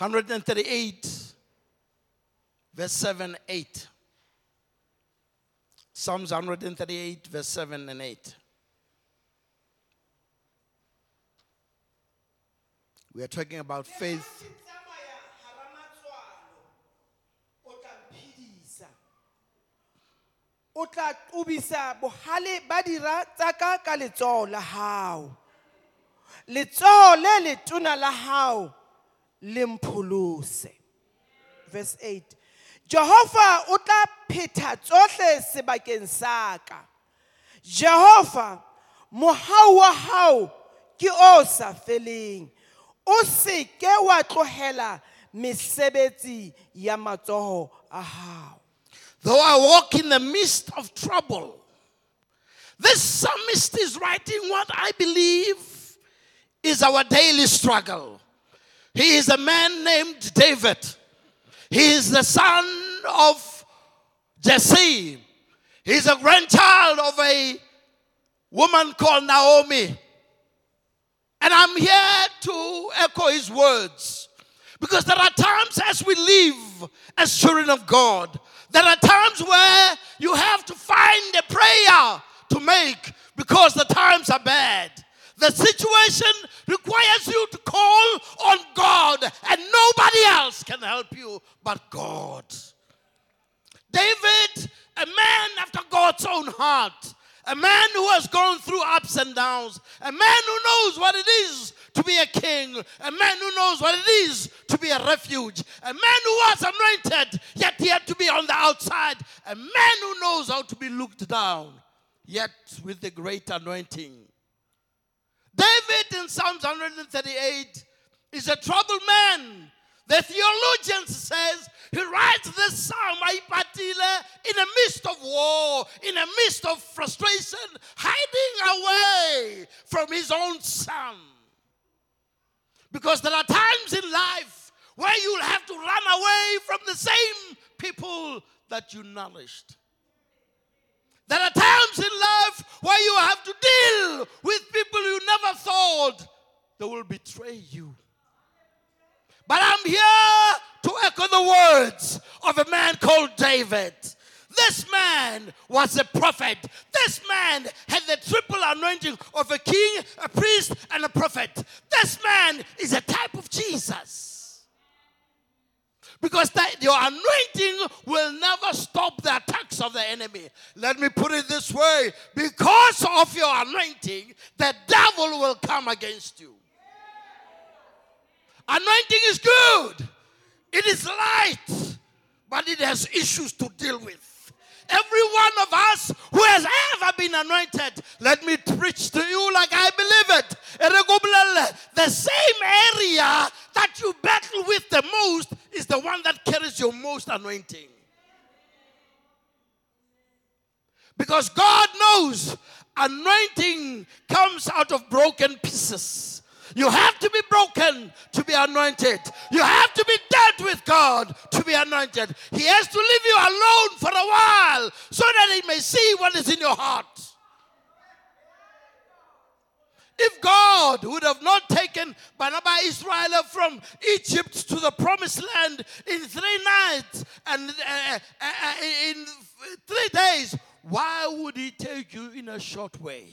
138, verse 7, 8. Psalms 138, verse 7 and 8. We are talking about faith. o tla ba dira ka la le letona la le mpholose verse 8 jehova o tla phetha tsohle sebakeng sa ka. Jehova mohau wa hao ke o sa feleng. O ke wa tlohela mesebetsi ya matsoho a hao. Though I walk in the midst of trouble, this psalmist is writing what I believe is our daily struggle. He is a man named David. He is the son of Jesse. He's a grandchild of a woman called Naomi. And I'm here to echo his words. Because there are times as we live as children of God, there are times where you have to find a prayer to make because the times are bad. The situation requires you to call on God, and nobody else can help you but God. David, a man after God's own heart, a man who has gone through ups and downs, a man who knows what it is to be a king, a man who knows what it is to be a refuge, a man who was anointed, yet he had to be on the outside, a man who knows how to be looked down, yet with the great anointing. David in Psalms 138 is a troubled man. The theologian says he writes this psalm in the midst of war, in the midst of frustration, hiding away from his own son. Because there are times in life where you'll have to run away from the same people that you nourished. There are times in life where you have to deal with people you never thought they will betray you. But I'm here to echo the words of a man called David. This man was a prophet. This man had the triple anointing of a king, a priest, and a prophet. This man is a type of Jesus. Because that, your anointing will never stop the attacks of the enemy. Let me put it this way because of your anointing, the devil will come against you. Anointing is good, it is light, but it has issues to deal with. Every one of us who has ever been anointed, let me preach to you like I believe it. The same area that you battle with the most is the one that carries your most anointing. Because God knows anointing comes out of broken pieces. You have to be broken to be anointed. You have to be dead with God to be anointed. He has to leave you alone for a while so that He may see what is in your heart. If God would have not taken Barnabas Israel from Egypt to the promised land in three nights and uh, uh, uh, in three days, why would He take you in a short way?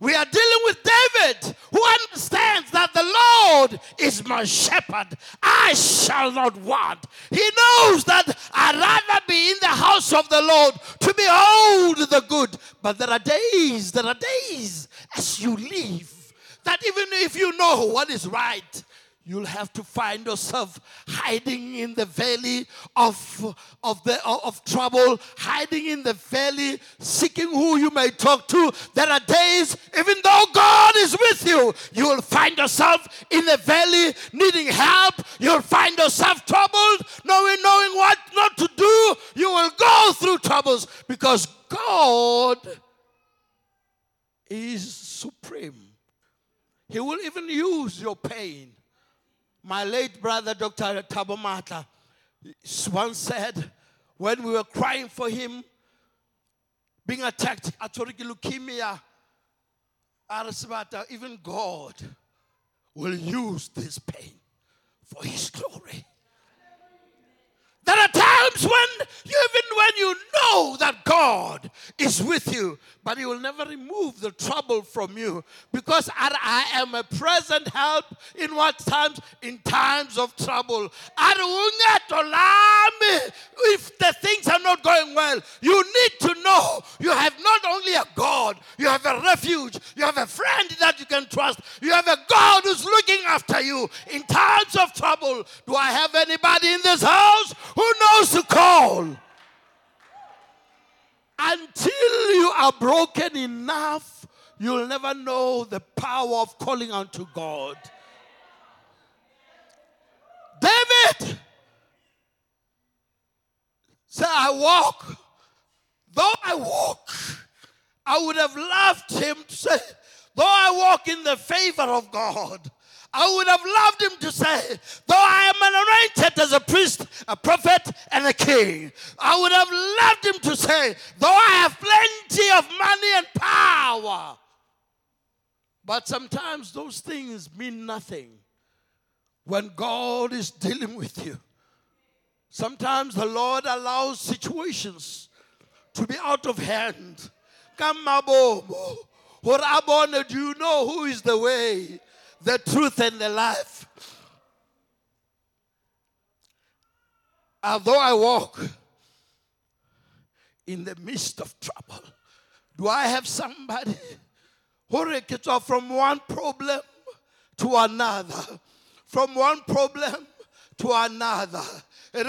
We are dealing with David, who understands that the Lord is my shepherd. I shall not want. He knows that I'd rather be in the house of the Lord to behold the good. But there are days, there are days as you live that even if you know what is right, you'll have to find yourself hiding in the valley of, of, the, of trouble, hiding in the valley, seeking who you may talk to. There are days, even though God is with you, you will find yourself in the valley needing help. You'll find yourself troubled, knowing, knowing what not to do. You will go through troubles because God is supreme. He will even use your pain my late brother, Dr. Tabomata, once said, when we were crying for him, being attacked, atoric leukemia, Arasbata, even God will use this pain for his glory. There are times when, even when you know that God is with you, but He will never remove the trouble from you because I, am a present help in what times? In times of trouble. If the things are not going well, you need to know you have not only a God, you have a refuge, you have a friend that you can trust, you have a God who's looking after you in times of trouble. Do I have anybody in this house who knows to call? Until you are broken enough, you'll never know the power of calling unto God. David said, I walk. Though I walk, I would have loved him to say, though I walk in the favor of God, I would have loved him to say, though I am anointed as a priest, a prophet, and a king, I would have loved him to say, though I have plenty of money and power. But sometimes those things mean nothing when God is dealing with you. Sometimes the Lord allows situations to be out of hand. Come, Mabomo. Do you know who is the way? The truth and the life. Although I walk in the midst of trouble, do I have somebody who gets off from one problem to another? From one problem to another. There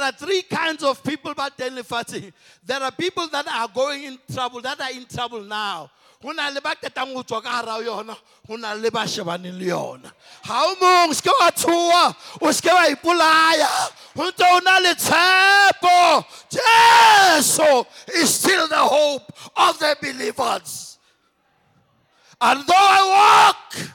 are three kinds of people but There are people that are going in trouble, that are in trouble now go na le ba tetang go tswa ka gara yona go na le ba shebaneng le yona. Ga o mong se ke wa tshoa o se ke wa ipolaya go ntse o na le tshepo. Jesu is still the hope of the believers. And though i walk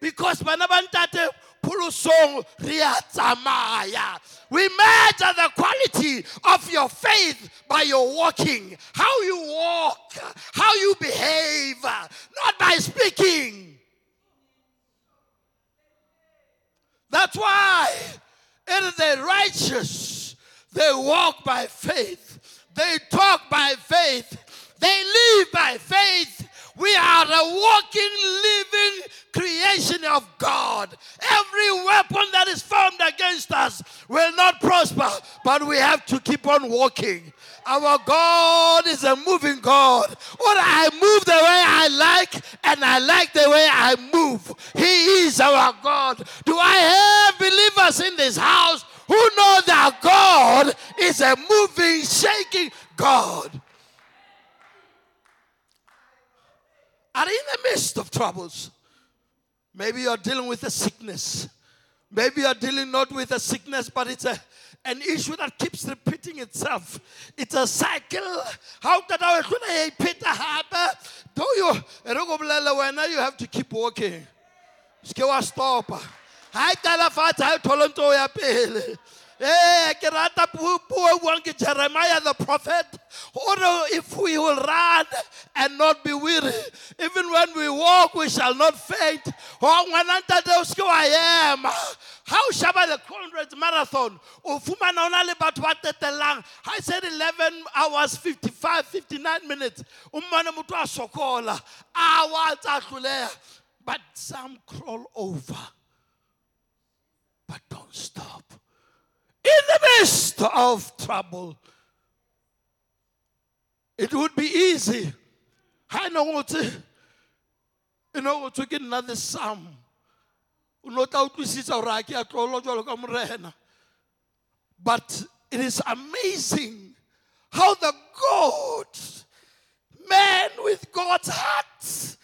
because bana ba ntate pholosong re a we measure the quality of your faith by your walking, how you walk, how you behave, not by speaking. That's why is the righteous, they walk by faith, they talk by faith, they live by faith. We are a walking, living creation of God. Every weapon that is formed against us will not prosper, but we have to keep on walking. Our God is a moving God. Or I move the way I like, and I like the way I move. He is our God. Do I have believers in this house who know that God is a moving, shaking God? Are in the midst of troubles. Maybe you're dealing with a sickness. Maybe you're dealing not with a sickness, but it's a, an issue that keeps repeating itself. It's a cycle. How can I repeat a Do you you have to keep walking? Stop. Hi, Calafat, I told him Eh, Eh, rata puo Jeremiah the prophet. If we will run and not be weary, even when we walk, we shall not faint. Oh, I am. How shaba the Comrades marathon? O fumana ona le batho ba tetelang. I said 11 hours 55 59 minutes. Ummane motho a sokola. A. But some crawl over. But don't stop in the midst of trouble. It would be easy. I know what you know what to get another psalm. But it is amazing how the God, man with God's heart,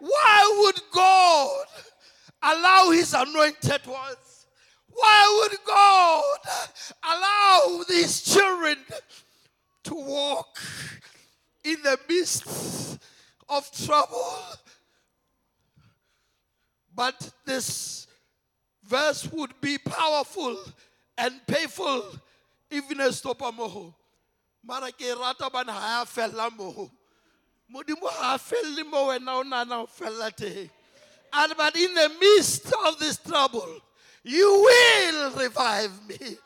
why would God allow his anointed ones why would God allow these children to walk in the midst of trouble? But this verse would be powerful and painful even as topamoho. Mara ke rata bana ha fella moho. Modimo ha felle mo wena o fella teng. And but in the midst of this trouble, you will revive me.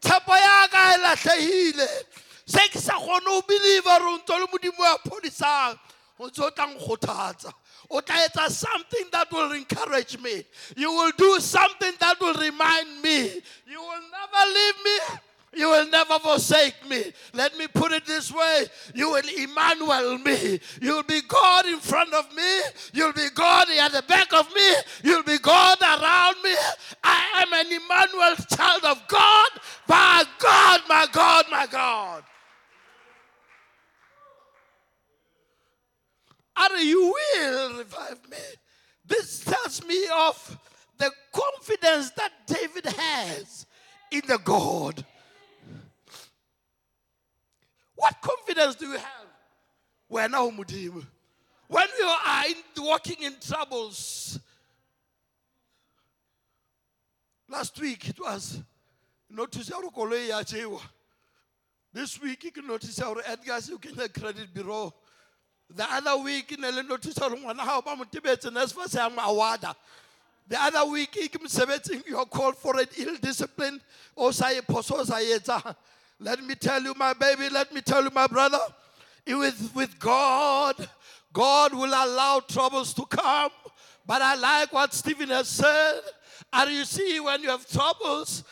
tshepo ya ka e latlhegile se ke sa kgone go believe re o ntse le modimo ya phodisang o ntse o tlang o tla etsa something that will encourage me. You will do something that will remind me. You will never leave me you will never forsake me. Let me put it this way. You will Emmanuel me. You'll be God in front of me. You'll be God at the back of me. You'll be God around me. I am an Emmanuel child of God. My God, my God, my God. And you will revive me. This tells me of the confidence that David has in the God. What confidence do you have? We're now Mudim. When you are in, walking in troubles, last week it was notice our koloi ya jewa. This week you can notice our Edgar's you can credit bureau. The other week in the notice our one how about Tibet and as for saying awada. The other week you are called for an ill discipline or say poso. Let me tell you, my baby, let me tell you, my brother, with, with God, God will allow troubles to come. But I like what Stephen has said. And you see, when you have troubles,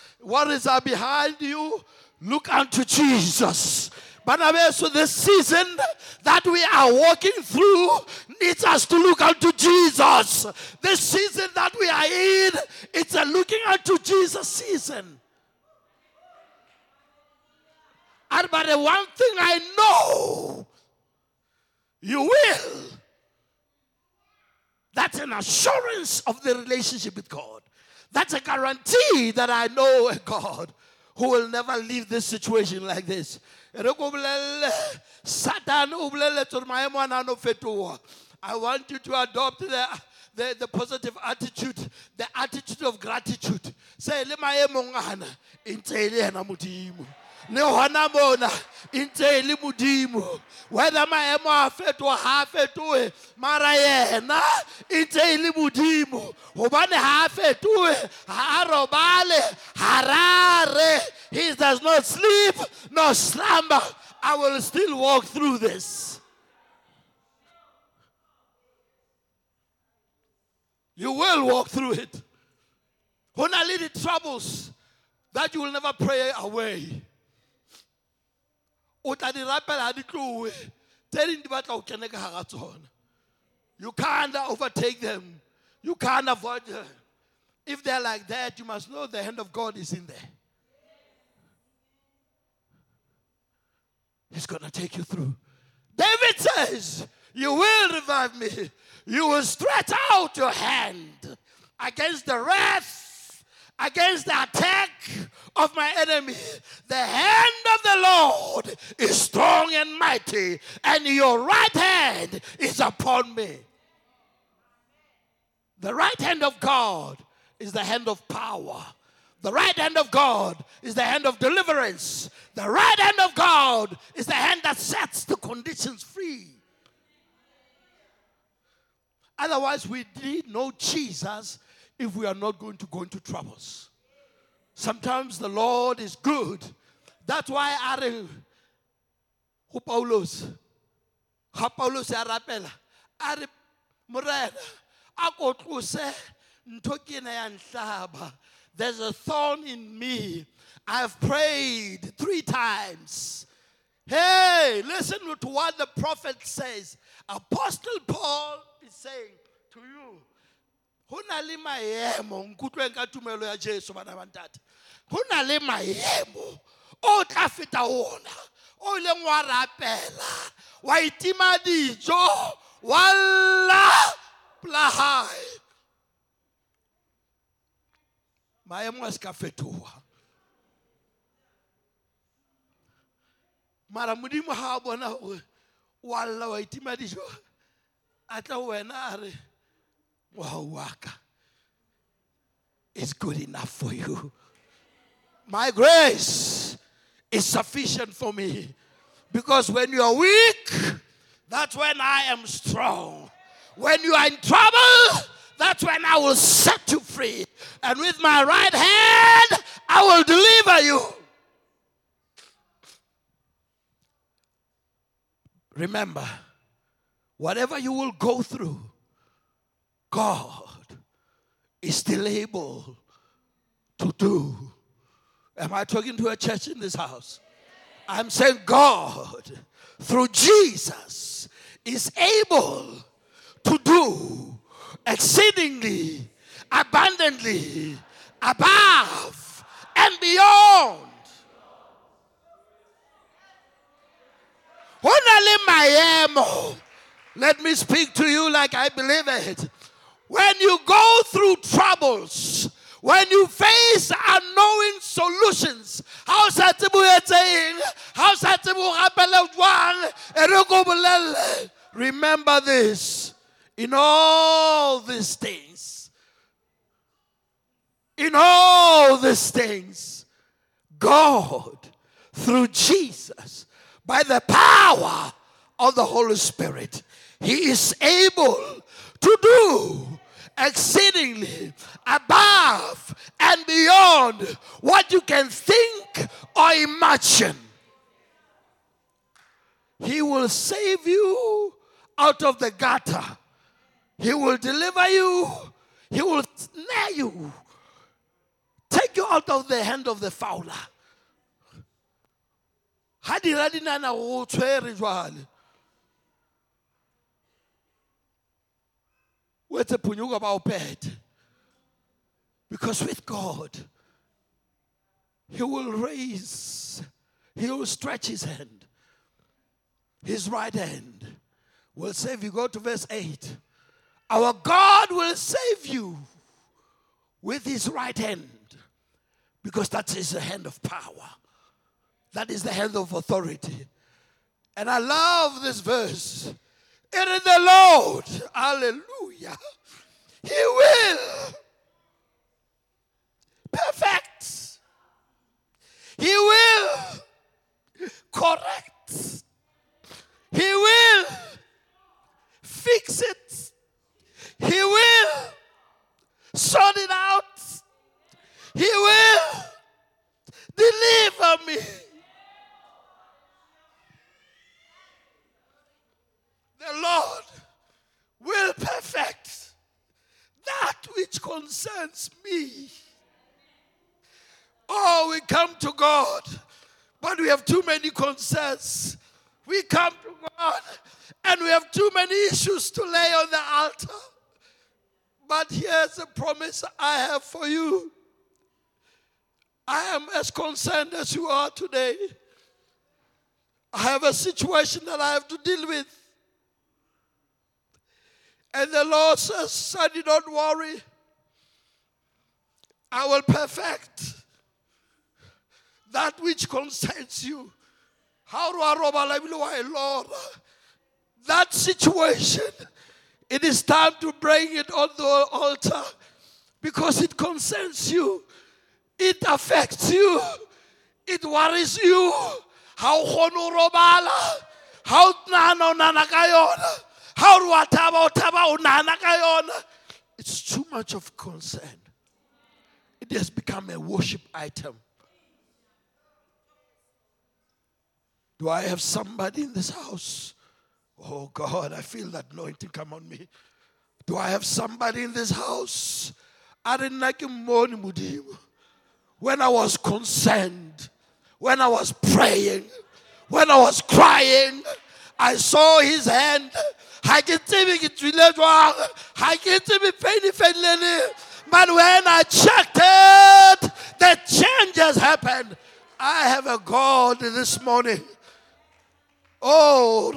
is are behind you? Look unto Jesus. But I mean, so the season that we are walking through needs us to look unto Jesus. The season that we are in, it's a looking unto Jesus season. And but the one thing I know, you will. That's an assurance of the relationship with God. That's a guarantee that I know a God who will never leave this situation like this. I want you to adopt the, the, the positive attitude, the attitude of gratitude. Say, le gona mona e ntse e le modimo whether maemo a fetoga ga a fetoge mara yena e ntse e le modimo gobane ga a fetoge ga a robale harare he does not sleep nor slumber. I will still walk through this. You will walk through it. When I lead the troubles that you will never pray away o tla di rapela di tloe tse dingwe di batla o kene ka gara tsona. You can't overtake them. You can't avoid them. If they're like that you must know the hand of god is in there. He's going to take you through. David says you will revive me. You will stretch out your hand against the wrath against the attack of my enemy. The hand of the Lord is strong and mighty, and your right hand is upon me. The right hand of God is the hand of power. The right hand of God is the hand of deliverance. The right hand of God is the hand that sets the conditions free. Otherwise, we need no Jesus if we are not going to go into troubles. Sometimes the Lord is good. That's why I re go Paulos ga Paulos ya rapela a re morena a ko tlose ntho ya nhlaba. There's a thorn in me. I've prayed three times. Hey listen to what the prophet says. Apostle Paul is saying to you go na le maemo nkutlweng ka tumelo ya jesu bana ba ntate. Go na le maemo o tla feta ona o ileng wa rapela wa itima dijo wa lla polagae maemo a se ka mara modimo ga a bona gore wa lla wa itima dijo a wena a waka is good enough for you. My grace is sufficient for me. Because when you are weak, that's when I am strong. When you are in trouble, that's when I will set you free. And with my right hand, I will deliver you. Remember, whatever you will go through, God is still able to do. Am I talking to a church in this house? I'm saying God, through Jesus, is able to do exceedingly, abundantly, above, and beyond. Let me speak to you like I believe it. When you go through troubles, when you face unknowing solutions, how sa saying, how sa remember this. In all these things in all these things god through jesus by the power of the holy spirit he is able to do exceedingly above and beyond what you can think or imagine. He will save you out of the gutter. He will deliver you. He will snare you. Take you out of the hand of the fowler. Wethe phunyuka bawuphethe because with God he will raise he will stretch his hand. His right hand will save you. Go to verse 8 our God will save you with his right hand because that is the hand of power. That is the hand of authority. And I love this verse it is the Lord. Hallelujah. He will perfect. He will correct. He will fix it. He will sort it out. He will deliver me. the Lord will perfect that which concerns me. Oh, we come to God, but we have too many concerns. We come to God and we have too many issues to lay on the altar. But here's a promise I have for you. I am as concerned as you are today. I have a situation that I have to deal with. And the Lord says, Sonny, don't worry. I will perfect that which concerns you. How do I rob Lord? That situation, it is time to bring it on the altar because it concerns you, it affects you, it worries you. How honor robala? how nana nana kayona. It's too much of concern. Has become a worship item. Do I have somebody in this house? Oh God, I feel that anointing come on me. Do I have somebody in this house? I didn't like him morning, but him. when I was concerned, when I was praying, when I was crying, I saw his hand ga ke tsebe ke tswile jwang ga ke tsebe pain e fedileng but when i checked it the changes happened i have a god this morning oh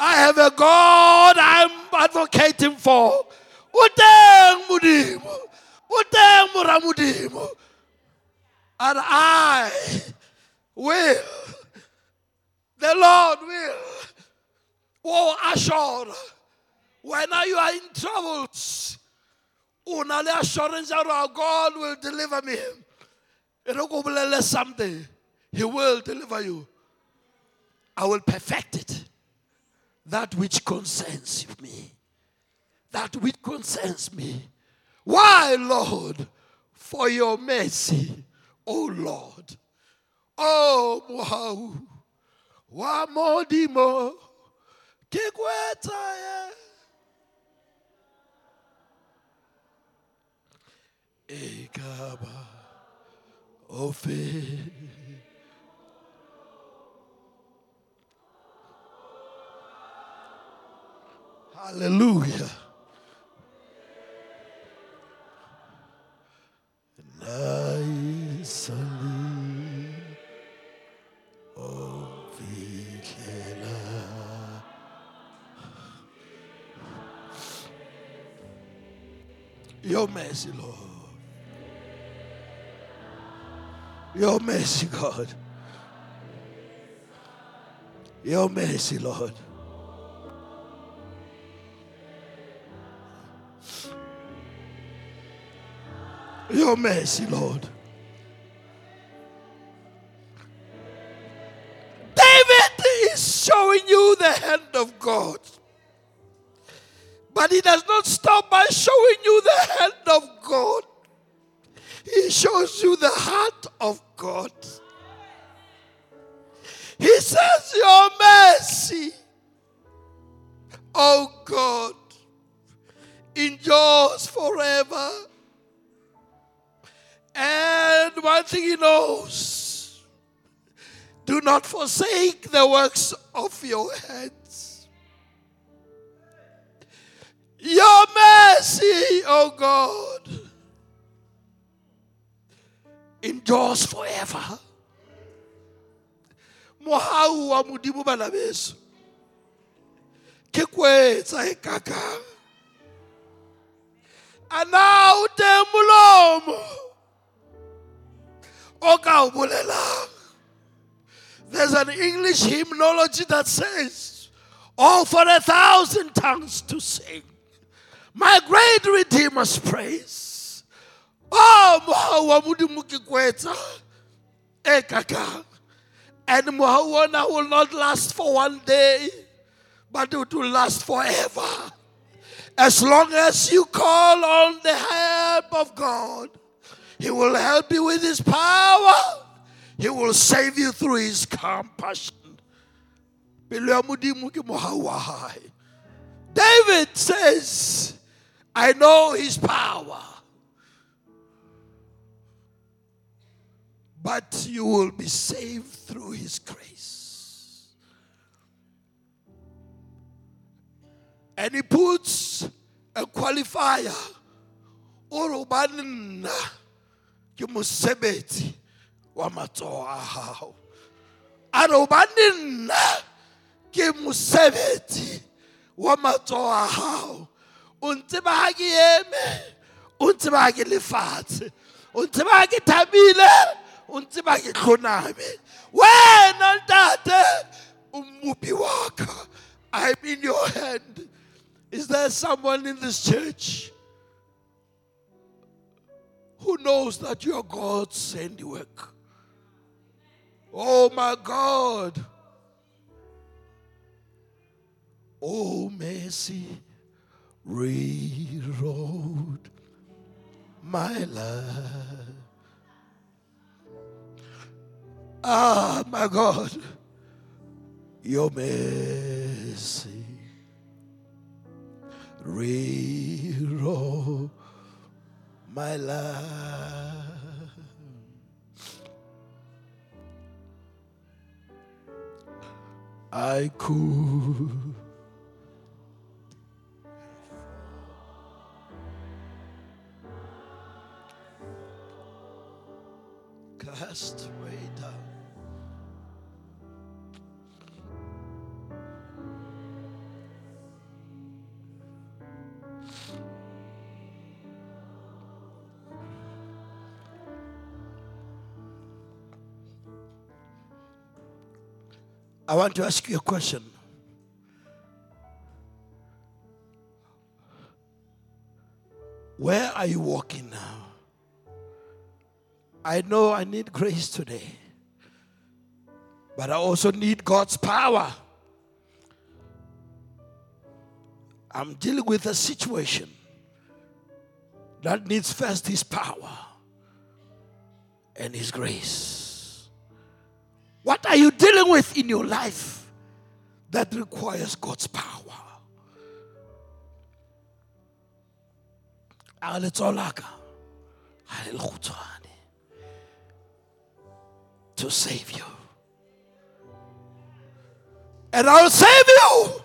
I have a God I'm advocating for. And I will the Lord will. Oh, assured. When you are in troubles, unale assurance that our God will deliver me. Something. He will deliver you. I will perfect it. That which concerns me. that which concerns me. Why, Lord? For your mercy, O Lord. Oh, Mohau, wa modimo, kikweta Ekaba, ofe. Hallelujah. Naisali ovikela. Your mercy, Lord. Your mercy, God. Your mercy, Lord. Your mercy, Lord. David is showing you the hand of God. But he does not stop by showing you the hand of God. He shows you the of God. He says, Your mercy, oh God, endures forever. And one thing he knows do not forsake the works of your hands. Your mercy, oh God, endures forever. mohau wa modimo bana beso ke kwetsa e kakang. A na o teng molomo. There's an english hymnology that says oh for a thousand tongues to sing. My great redeemer's praise mohau wa modimo ke kwetsa eh, e kakang and Mohawana will not last for one day, but it will last forever. As long as you call on the help of God, He will help you with His power. He will save you through His compassion. David says, I know His power. But you will be saved through His grace. And He puts a qualifier. Urubanna ke mosebetsi wa matsoho a hao. A re hobane nna ke mosebetsi wa matsoho eme, o ntseba ha ke lefatshe, o tlhoname wena ntate i'm in your hand. Is there someone in this church who knows that you are god's handiwork? Oh my god. Oh mercy. Rewrote my life Ah, my God, your mercy rewrote my life. I could cast way down. I want to ask you a question. Where are you walking now? I know I need grace today, but I also need God's power. I'm dealing with a situation that needs first His power and His grace. What are you dealing with in your life that requires God's power? Ah, a letsogo la ka. Le le to save you. And i'll save you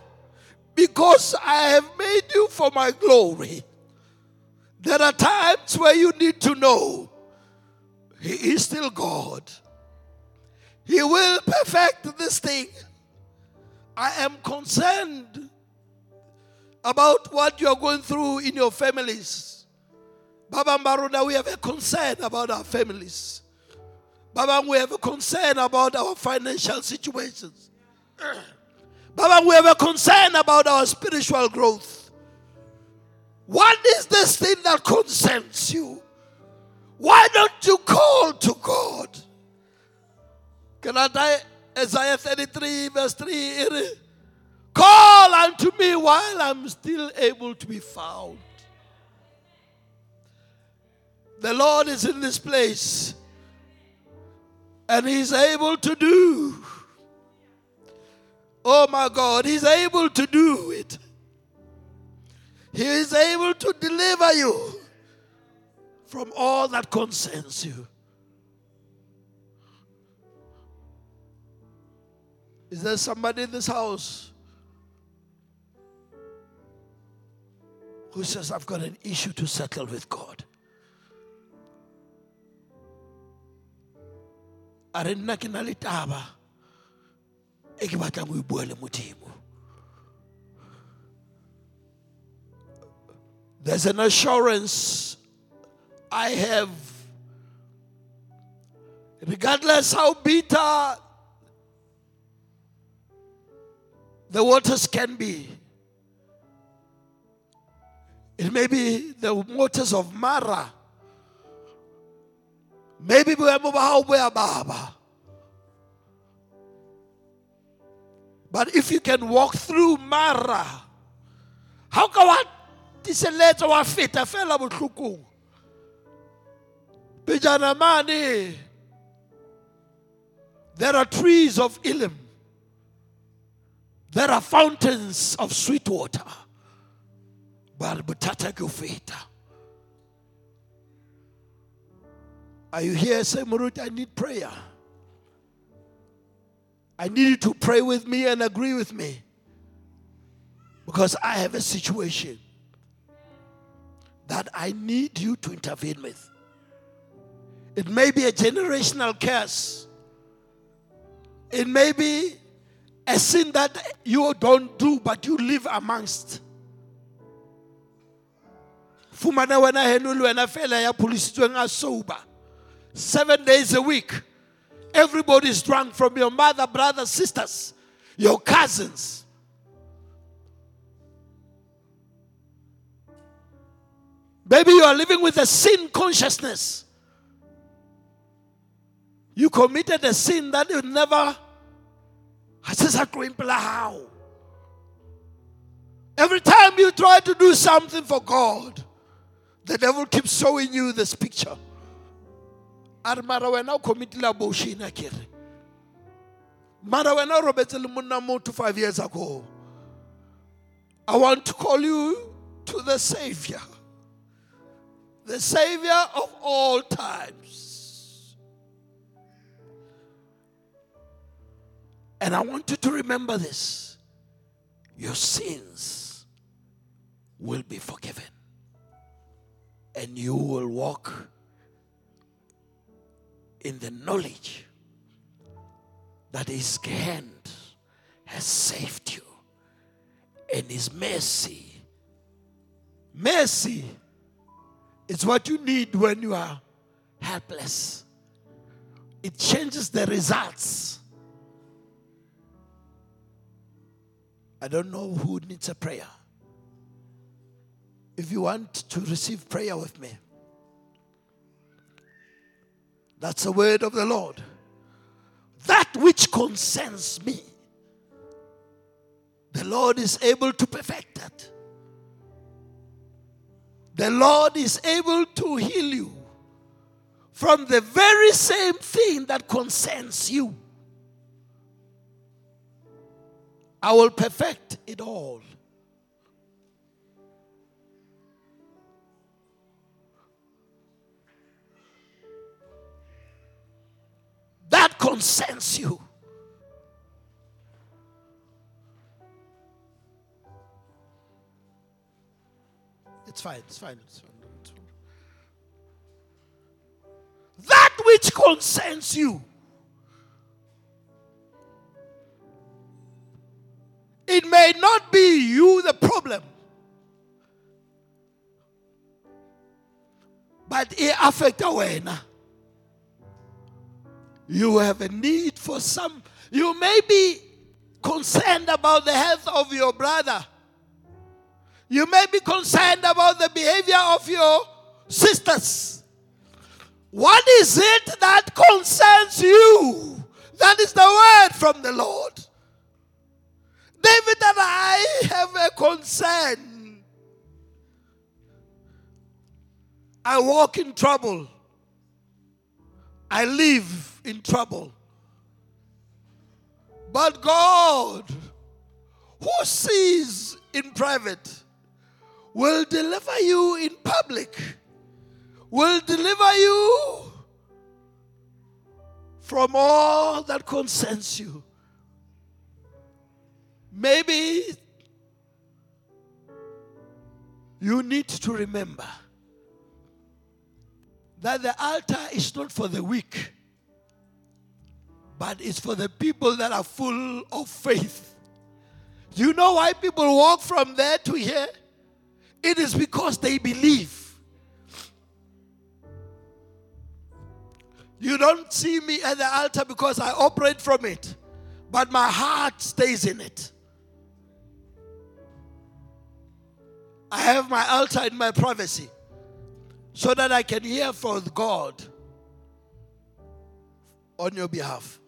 because i have made you for my glory. There are times where you need to know he is still god he will perfect this thing i am concerned about what you're going through in your families Baba Maruna, we have a concern about our families. Baba, we have a concern about our financial situations. Baba, we have a concern about our spiritual growth. What is this thing that concerns you? Why don't you call to God? Can I die? Isaiah 33, verse 3. Call unto me while I'm still able to be found. The Lord is in this place. And He's able to do. Oh my God, He's able to do it. He is able to deliver you from all that concerns you. Is there somebody in this house who says, I've got an issue to settle with God? there's an assurance i have regardless how bitter the waters can be. It may be the waters of Marah. Maybe we baba but if you can walk through mara how ka wa tiseletsa wa feta fela botlhokong pejana mane there are trees of Elim. There are fountains of sweet water. Are you here? Say, I need prayer. I need you to pray with me and agree with me. Because I have a situation that I need you to intervene with. It may be a generational curse. It may be a sin that you don't do, but you live amongst. Fumana wena heno wena fela ya polisitsweng a sober. Seven days a week. Everybody's drunk from your mother, brothers, sisters, your cousins. Maybe you are living with a sin consciousness. You committed a sin that you never how. Every time you try to do something for God, the devil keeps showing you this picture. a mara wena o committile abortion a kere mara wena robetse le monna motho five years ago i want to call you to the savior the savior of all times and i want you to remember this your sins will be forgiven and you will walk in the knowledge that His hand has saved you and His mercy. Mercy is what you need when you are helpless, it changes the results. I don't know who needs a prayer. If you want to receive prayer with me, that's the word of the Lord. That which concerns me, the Lord is able to perfect that. the Lord is able to heal you from the very same thing that concerns you. I will perfect it all. That concerns you. It's fine, it's fine, it's fine. That which concerns you. It may not be you the problem, but it affects wena. You have a need for some. You may be concerned about the health of your brother. You may be concerned about the behavior of your sisters. What is it that concerns you? That is the word from the Lord. David and I have a concern. I walk in trouble. I live in trouble. But God, who sees in private, will deliver you in public, will deliver you from all that concerns you. Maybe you need to remember that the altar is not for the weak, but it's for the people that are full of faith. Do you know why people walk from there to here? It is because they believe. You don't see me at the altar because I operate from it, but my heart stays in it. I have my altar in my privacy so that I can hear from God on your behalf.